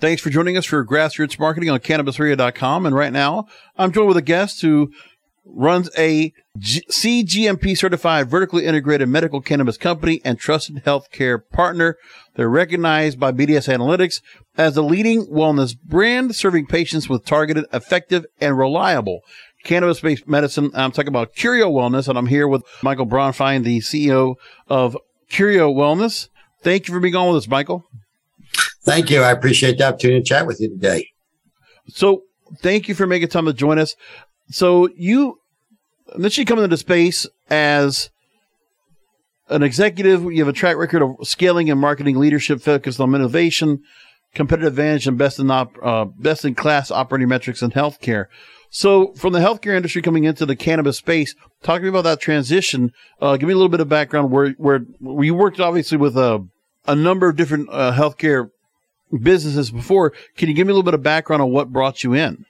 Thanks for joining us for Grassroots Marketing on CannabisRadio.com. And right now, I'm joined with a guest who runs a G- CGMP certified vertically integrated medical cannabis company and trusted healthcare partner. They're recognized by BDS Analytics as a leading wellness brand serving patients with targeted, effective, and reliable cannabis based medicine. I'm talking about Curio Wellness, and I'm here with Michael Bronfein, the CEO of Curio Wellness. Thank you for being on with us, Michael. Thank you. I appreciate the opportunity to chat with you today. So, thank you for making time to join us. So, you initially come into space as an executive. You have a track record of scaling and marketing leadership focused on innovation, competitive advantage, and best in op, uh, best in class operating metrics in healthcare. So, from the healthcare industry coming into the cannabis space, talk to me about that transition. Uh, give me a little bit of background where where, where you worked obviously with a a number of different uh, healthcare businesses before. Can you give me a little bit of background on what brought you in?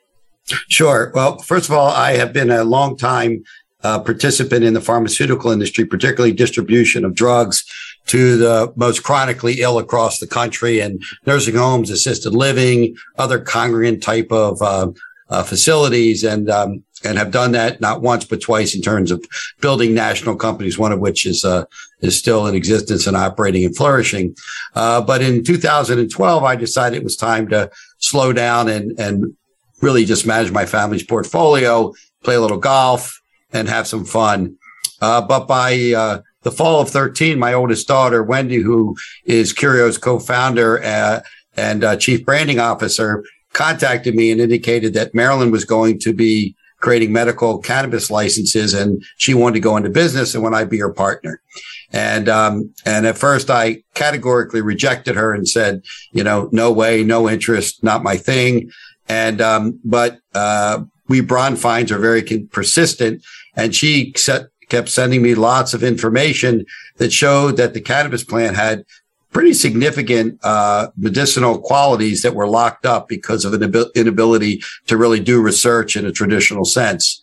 Sure. Well, first of all, I have been a long time uh, participant in the pharmaceutical industry, particularly distribution of drugs to the most chronically ill across the country and nursing homes, assisted living, other congregant type of uh, uh, facilities. And um, and have done that not once but twice in terms of building national companies, one of which is uh, is still in existence and operating and flourishing. Uh, but in 2012, I decided it was time to slow down and and really just manage my family's portfolio, play a little golf, and have some fun. Uh, but by uh, the fall of 13, my oldest daughter, Wendy, who is Curio's co-founder uh, and uh, chief branding officer, contacted me and indicated that Maryland was going to be creating medical cannabis licenses and she wanted to go into business and when I'd be her partner. And, um, and at first I categorically rejected her and said, you know, no way, no interest, not my thing. And, um, but, uh, we Bronfeins are very persistent and she set, kept sending me lots of information that showed that the cannabis plant had pretty significant uh, medicinal qualities that were locked up because of an inability to really do research in a traditional sense.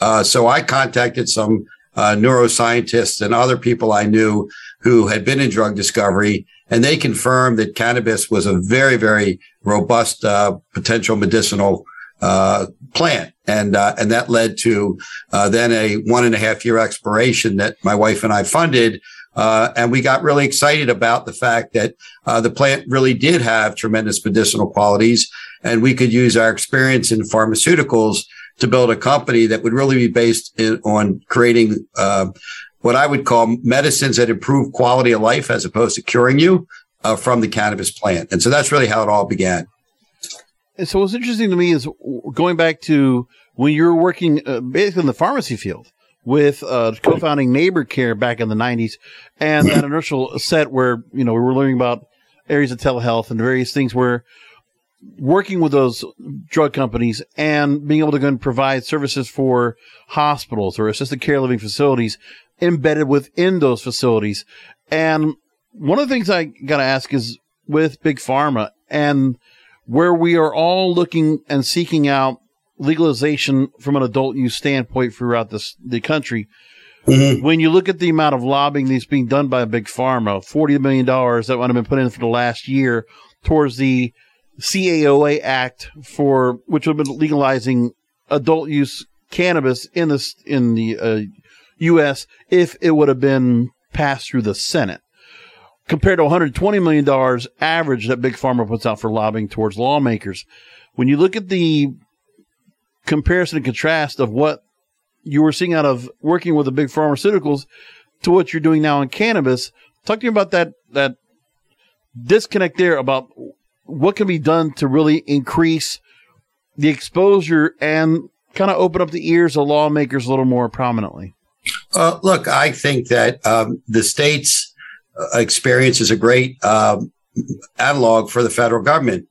Uh, so I contacted some uh, neuroscientists and other people I knew who had been in drug discovery, and they confirmed that cannabis was a very, very robust uh, potential medicinal uh, plant. And, uh, and that led to, uh, then a one and a half year exploration that my wife and I funded uh, and we got really excited about the fact that uh, the plant really did have tremendous medicinal qualities, and we could use our experience in pharmaceuticals to build a company that would really be based in, on creating uh, what I would call medicines that improve quality of life as opposed to curing you uh, from the cannabis plant. And so that's really how it all began. And so what's interesting to me is going back to when you were working uh, basically in the pharmacy field with uh, co-founding NeighborCare back in the 90s and that initial set where, you know, we were learning about areas of telehealth and various things where working with those drug companies and being able to go and provide services for hospitals or assisted care living facilities embedded within those facilities. And one of the things I got to ask is with Big Pharma and where we are all looking and seeking out legalization from an adult use standpoint throughout this, the country. Mm-hmm. When you look at the amount of lobbying that's being done by Big Pharma, $40 million that would have been put in for the last year towards the CAOA Act for which would have been legalizing adult use cannabis in the in the uh, U.S. if it would have been passed through the Senate. compared to $120 million average that Big Pharma puts out for lobbying towards lawmakers. When you look at the comparison and contrast of what you were seeing out of working with the big pharmaceuticals to what you're doing now in cannabis, talk to me about that, that disconnect there about what can be done to really increase the exposure and kind of open up the ears of lawmakers a little more prominently? Uh, look, I think that um, the state's uh, experience is a great um, analog for the federal government.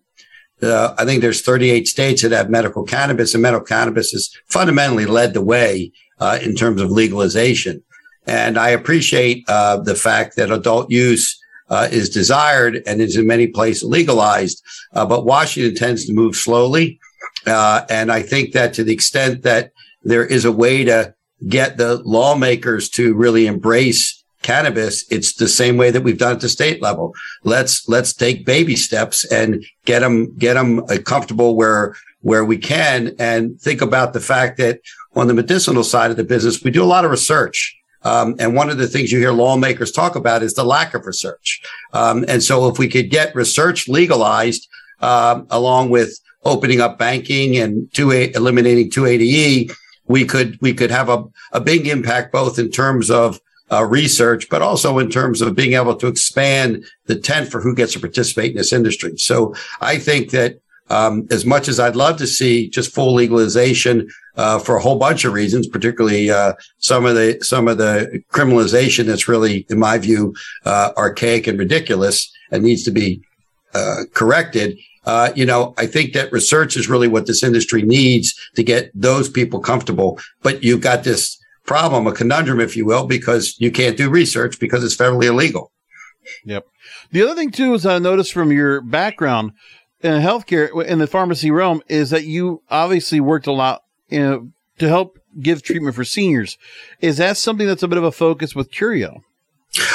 Uh, I think there's 38 states that have medical cannabis, and medical cannabis has fundamentally led the way uh, in terms of legalization. And I appreciate uh, the fact that adult use uh, is desired and is in many places legalized. Uh, but Washington tends to move slowly. Uh, and I think that to the extent that there is a way to get the lawmakers to really embrace cannabis, it's the same way that we've done at the state level. Let's let's take baby steps and get them get them uh, comfortable where where we can, and think about the fact that on the medicinal side of the business, we do a lot of research. Um, and one of the things you hear lawmakers talk about is the lack of research. Um, and so if we could get research legalized, um, along with opening up banking and two, eliminating 280E, we could, we could have a, a big impact both in terms of uh, research, but also in terms of being able to expand the tent for who gets to participate in this industry. So I think that um, as much as I'd love to see just full legalization uh, for a whole bunch of reasons, particularly uh, some of the some of the criminalization that's really, in my view, uh, archaic and ridiculous and needs to be uh, corrected. Uh, you know, I think that research is really what this industry needs to get those people comfortable. But you've got this problem, a conundrum, if you will, because you can't do research because it's federally illegal. Yep. The other thing too is I noticed from your background in healthcare in the pharmacy realm is that you obviously worked a lot in, to help give treatment for seniors. Is that something that's a bit of a focus with Curio?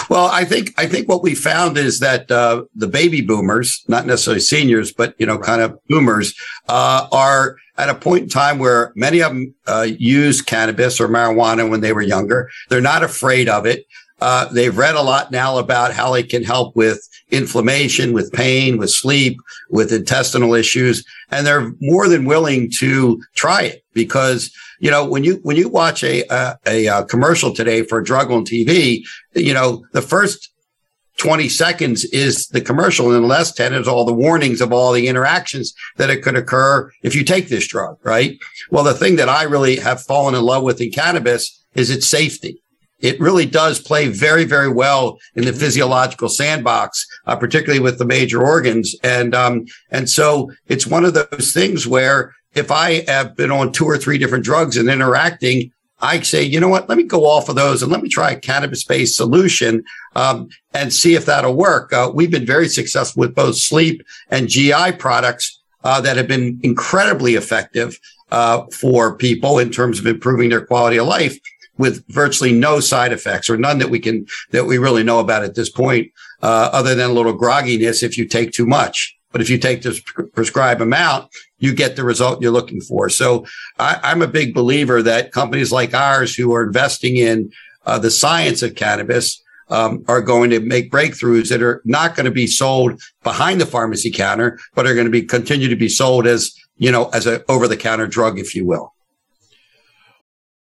Well, I think I think what we found is that uh, the baby boomers, not necessarily seniors, but you know, kind of boomers, uh, are at a point in time where many of them uh, used cannabis or marijuana when they were younger. They're not afraid of it. Uh, they've read a lot now about how it can help with inflammation, with pain, with sleep, with intestinal issues, and they're more than willing to try it because you know when you when you watch a a, a uh, commercial today for a drug on TV, you know the first 20 seconds is the commercial and the last 10 is all the warnings of all the interactions that it could occur if you take this drug, right? Well, the thing that I really have fallen in love with in cannabis is its safety it really does play very, very well in the physiological sandbox, uh, particularly with the major organs. And, um, and so it's one of those things where if I have been on two or three different drugs and interacting, I say, you know what? Let me go off of those and let me try a cannabis-based solution um, and see if that'll work. Uh, we've been very successful with both sleep and GI products uh, that have been incredibly effective uh, for people in terms of improving their quality of life with virtually no side effects or none that we can that we really know about at this point, uh, other than a little grogginess if you take too much. But if you take this prescribed amount, you get the result you're looking for. So I, am a big believer that companies like ours who are investing in uh, the science of cannabis um, are going to make breakthroughs that are not going to be sold behind the pharmacy counter, but are going to be continue to be sold as you know as a over the counter drug, if you will.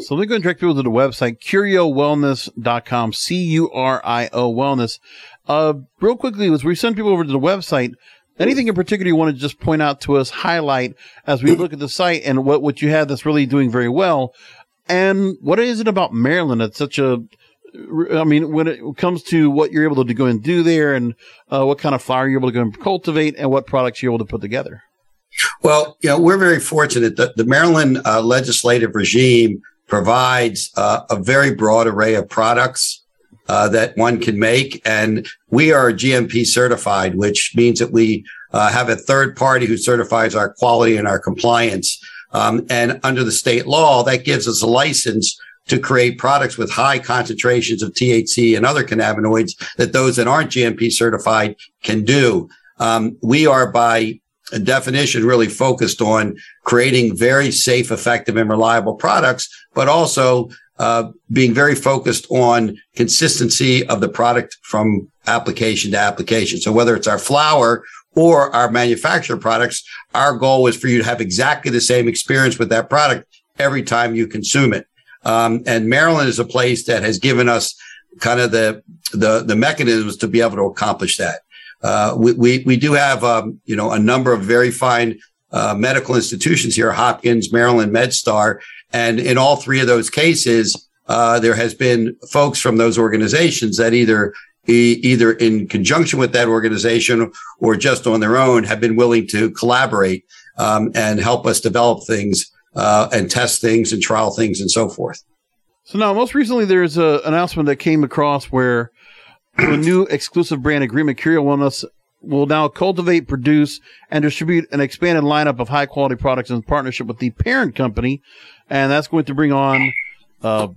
So let me go and direct people to the website, curiowellness.com, C-U-R-I-O wellness. Uh, real quickly, as we send people over to the website, anything in particular you want to just point out to us, highlight as we look at the site and what, what you have that's really doing very well? And what is it about Maryland that's such a, I mean, when it comes to what you're able to go and do there and uh, what kind of flower you're able to go and cultivate and what products you're able to put together? Well, you know, we're very fortunate that the Maryland uh, legislative regime provides uh, a very broad array of products uh, that one can make. And we are GMP certified, which means that we uh, have a third party who certifies our quality and our compliance. Um, and under the state law, that gives us a license to create products with high concentrations of THC and other cannabinoids that those that aren't GMP certified can do. Um, we are by definition really focused on creating very safe, effective, and reliable products, but also uh, being very focused on consistency of the product from application to application. So whether it's our flower or our manufactured products, our goal is for you to have exactly the same experience with that product every time you consume it. Um, and Maryland is a place that has given us kind of the, the, the mechanisms to be able to accomplish that. Uh, we, we, we, do have, um, you know, a number of very fine, uh, medical institutions here, Hopkins, Maryland, MedStar. And in all three of those cases, uh, there has been folks from those organizations that either either in conjunction with that organization or just on their own have been willing to collaborate um, and help us develop things uh, and test things and trial things and so forth. So now, most recently, there's an announcement that came across where a new exclusive brand agreement, Curio Wellness, will now cultivate, produce, and distribute an expanded lineup of high quality products in partnership with the parent company. And that's going to bring on uh,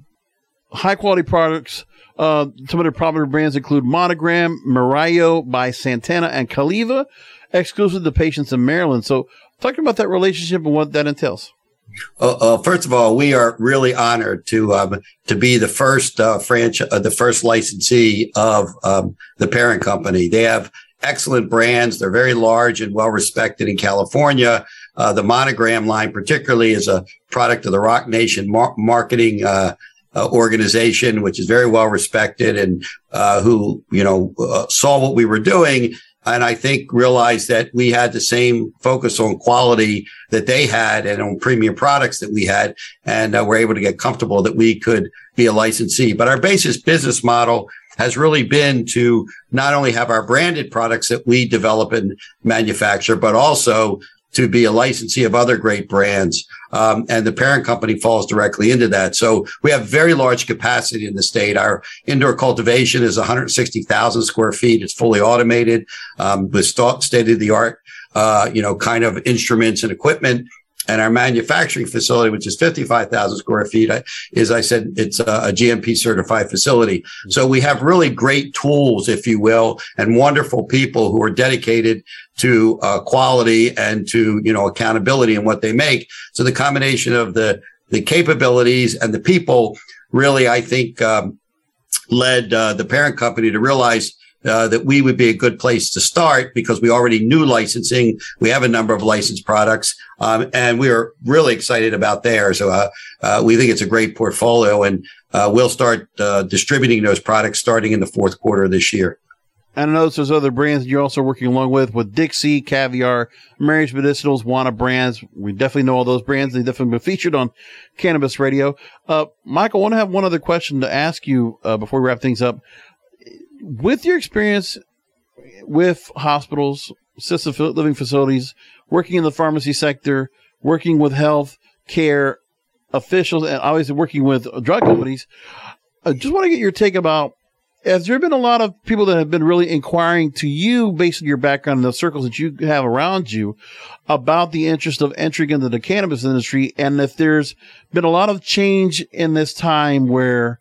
high quality products. Uh, some of their popular brands include Monogram, Mirayo by Santana, and Caliva, exclusive to patients in Maryland. So, talking about that relationship and what that entails. Uh, uh, first of all, we are really honored to um, to be the first uh, franchise, uh, the first licensee of um, the parent company. They have excellent brands. They're very large and well respected in California. Uh, the Monogram line, particularly, is a product of the Roc Nation mar- marketing uh, organization, which is very well respected and who you know saw what we were doing and I think realized that we had the same focus on quality that they had and on premium products that we had. And uh, we're able to get comfortable that we could be a licensee. But our basis business model has really been to not only have our branded products that we develop and manufacture, but also to be a licensee of other great brands. Um, and the parent company falls directly into that. So we have very large capacity in the state. Our indoor cultivation is 160,000 square feet. It's fully automated um, with state of the art, uh, you know, kind of instruments and equipment. And our manufacturing facility, which is 55,000 square feet, is, I said, it's a, GMP certified facility. So we have really great tools, if you will, and wonderful people who are dedicated to uh, quality and to, you know, accountability in what they make. So the combination of the, the capabilities and the people really, I think, um, led uh, the parent company to realize uh, that we would be a good place to start because we already knew licensing. We have a number of licensed products, um, and we are really excited about there. So uh, uh, we think it's a great portfolio, and uh, we'll start uh, distributing those products starting in the fourth quarter of this year. And I know there's other brands you're also working along with, with Dixie, Caviar, Marriage Medicinals, Wana brands. We definitely know all those brands. They've definitely been featured on Cannabis Radio. Uh, Michael, I want to have one other question to ask you uh, before we wrap things up with your experience with hospitals, assisted living facilities, working in the pharmacy sector, working with health care officials, and obviously working with drug companies, I just want to get your take about has there been a lot of people that have been really inquiring to you based on your background and the circles that you have around you about the interest of entering into the cannabis industry? And if there's been a lot of change in this time where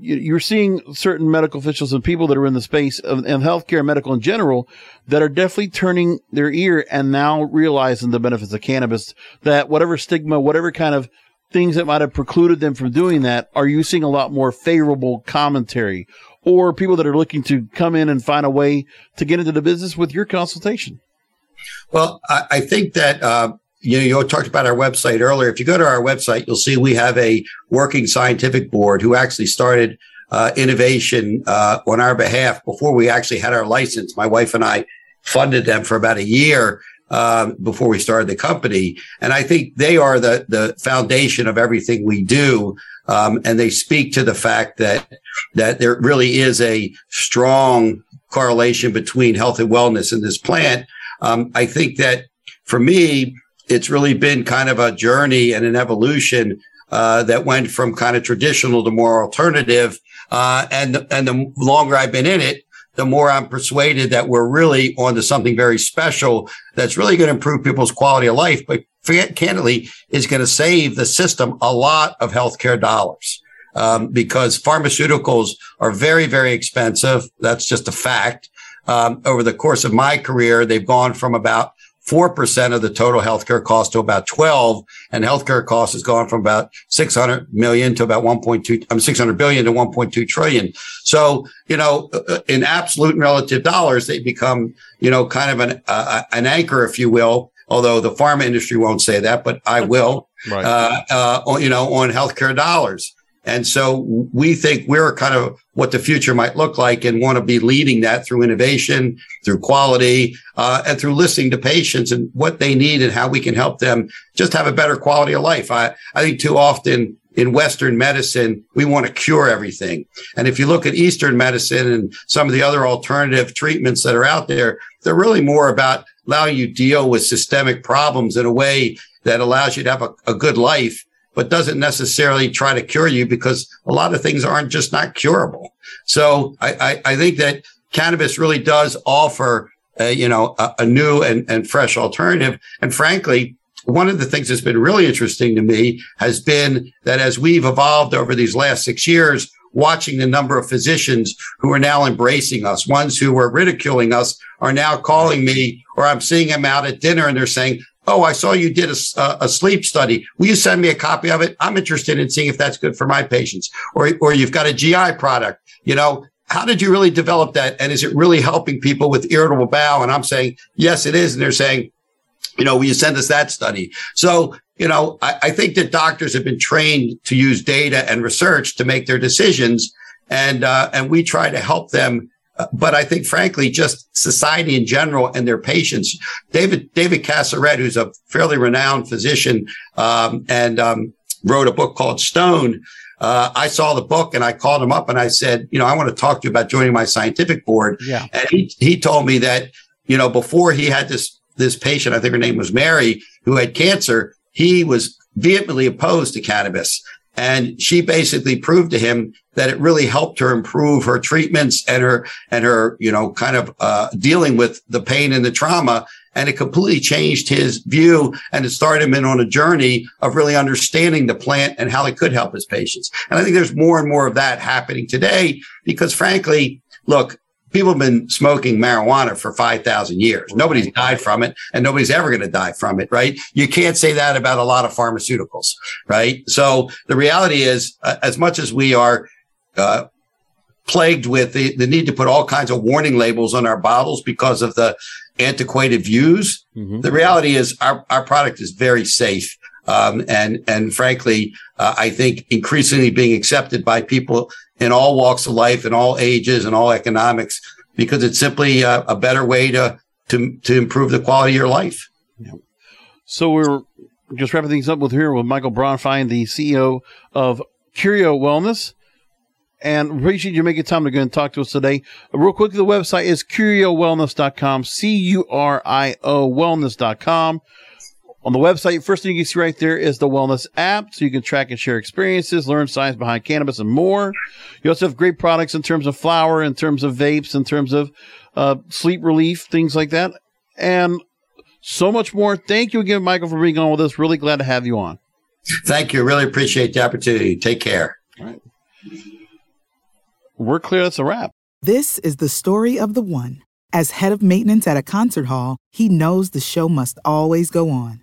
you're seeing certain medical officials and people that are in the space of and healthcare, medical in general, that are definitely turning their ear and now realizing the benefits of cannabis. That whatever stigma, whatever kind of things that might have precluded them from doing that, are you seeing a lot more favorable commentary or people that are looking to come in and find a way to get into the business with your consultation? Well, I, I think that uh, you know, you talked about our website earlier. If you go to our website, you'll see we have a working scientific board who actually started uh, innovation uh, on our behalf before we actually had our license. My wife and I funded them for about a year um, before we started the company, and I think they are the the foundation of everything we do. Um, and they speak to the fact that that there really is a strong correlation between health and wellness in this plant. Um, I think that for me, it's really been kind of a journey and an evolution uh, that went from kind of traditional to more alternative. Uh, and, and the longer I've been in it, the more I'm persuaded that we're really onto something very special that's really going to improve people's quality of life, but candidly is going to save the system a lot of healthcare dollars. Um, because pharmaceuticals are very, very expensive. That's just a fact. Um, over the course of my career, they've gone from about 4% of the total healthcare cost to about 12 and healthcare costs has gone from about 600 million to about 1.2 I'm 600 billion to 1.2 trillion so you know uh, uh, in absolute and relative dollars they become you know kind of an uh, an anchor if you will although the pharma industry won't say that but I will right. uh, uh, you know on healthcare dollars and so we think we're kind of what the future might look like and want to be leading that through innovation, through quality, uh, and through listening to patients and what they need and how we can help them just have a better quality of life. I, I think too often in Western medicine, we want to cure everything. And if you look at Eastern medicine and some of the other alternative treatments that are out there, they're really more about allowing you deal with systemic problems in a way that allows you to have a, a good life but doesn't necessarily try to cure you because a lot of things aren't just not curable. So I, I, I think that cannabis really does offer, you know, a, a new and, and fresh alternative. And frankly, one of the things that's been really interesting to me has been that as we've evolved over these last six years, watching the number of physicians who are now embracing us. Ones who were ridiculing us are now calling me or I'm seeing them out at dinner and they're saying, Oh, I saw you did a, a, sleep study. Will you send me a copy of it? I'm interested in seeing if that's good for my patients. Or, or you've got a GI product. You know, how did you really develop that? And is it really helping people with irritable bowel? And I'm saying, yes, it is. And they're saying, you know, will you send us that study? So, you know, I, I think that doctors have been trained to use data and research to make their decisions. And, uh, and we try to help them but I think, frankly, just society in general and their patients. David David Casarett, who's a fairly renowned physician, um, and um, wrote a book called Stone. Uh, I saw the book and I called him up and I said, you know, I want to talk to you about joining my scientific board. Yeah. And he he told me that you know before he had this this patient, I think her name was Mary, who had cancer. He was vehemently opposed to cannabis. And she basically proved to him that it really helped her improve her treatments and her, and her, you know, kind of, uh, dealing with the pain and the trauma. And it completely changed his view and it started him in on a journey of really understanding the plant and how it could help his patients. And I think there's more and more of that happening today because frankly, look, people have been smoking marijuana for 5,000 years. Nobody's died from it and nobody's ever going to die from it, right? You can't say that about a lot of pharmaceuticals, right? So the reality is, uh, as much as we are, uh, plagued with the, the need to put all kinds of warning labels on our bottles because of the antiquated views. Mm-hmm. The reality is our, our product is very safe. Um, and, and frankly, uh, I think increasingly being accepted by people in all walks of life, in all ages, and all economics, because it's simply a, a better way to to to improve the quality of your life. Yeah. So we're just wrapping things up with here with Michael Bronfein, the CEO of Curio Wellness. And appreciate you making time to go and talk to us today. Real quick, the website is curiowellness.com, C U R I O wellness.com. On the website, first thing you can see right there is the wellness app, so you can track and share experiences, learn science behind cannabis, and more. You also have great products in terms of flower, in terms of vapes, in terms of uh, sleep relief, things like that, and so much more. Thank you again, Michael, for being on with us. Really glad to have you on. Thank you. Really appreciate the opportunity. Take care. All right. We're clear. That's a wrap. This is the story of the one. As head of maintenance at a concert hall, he knows the show must always go on.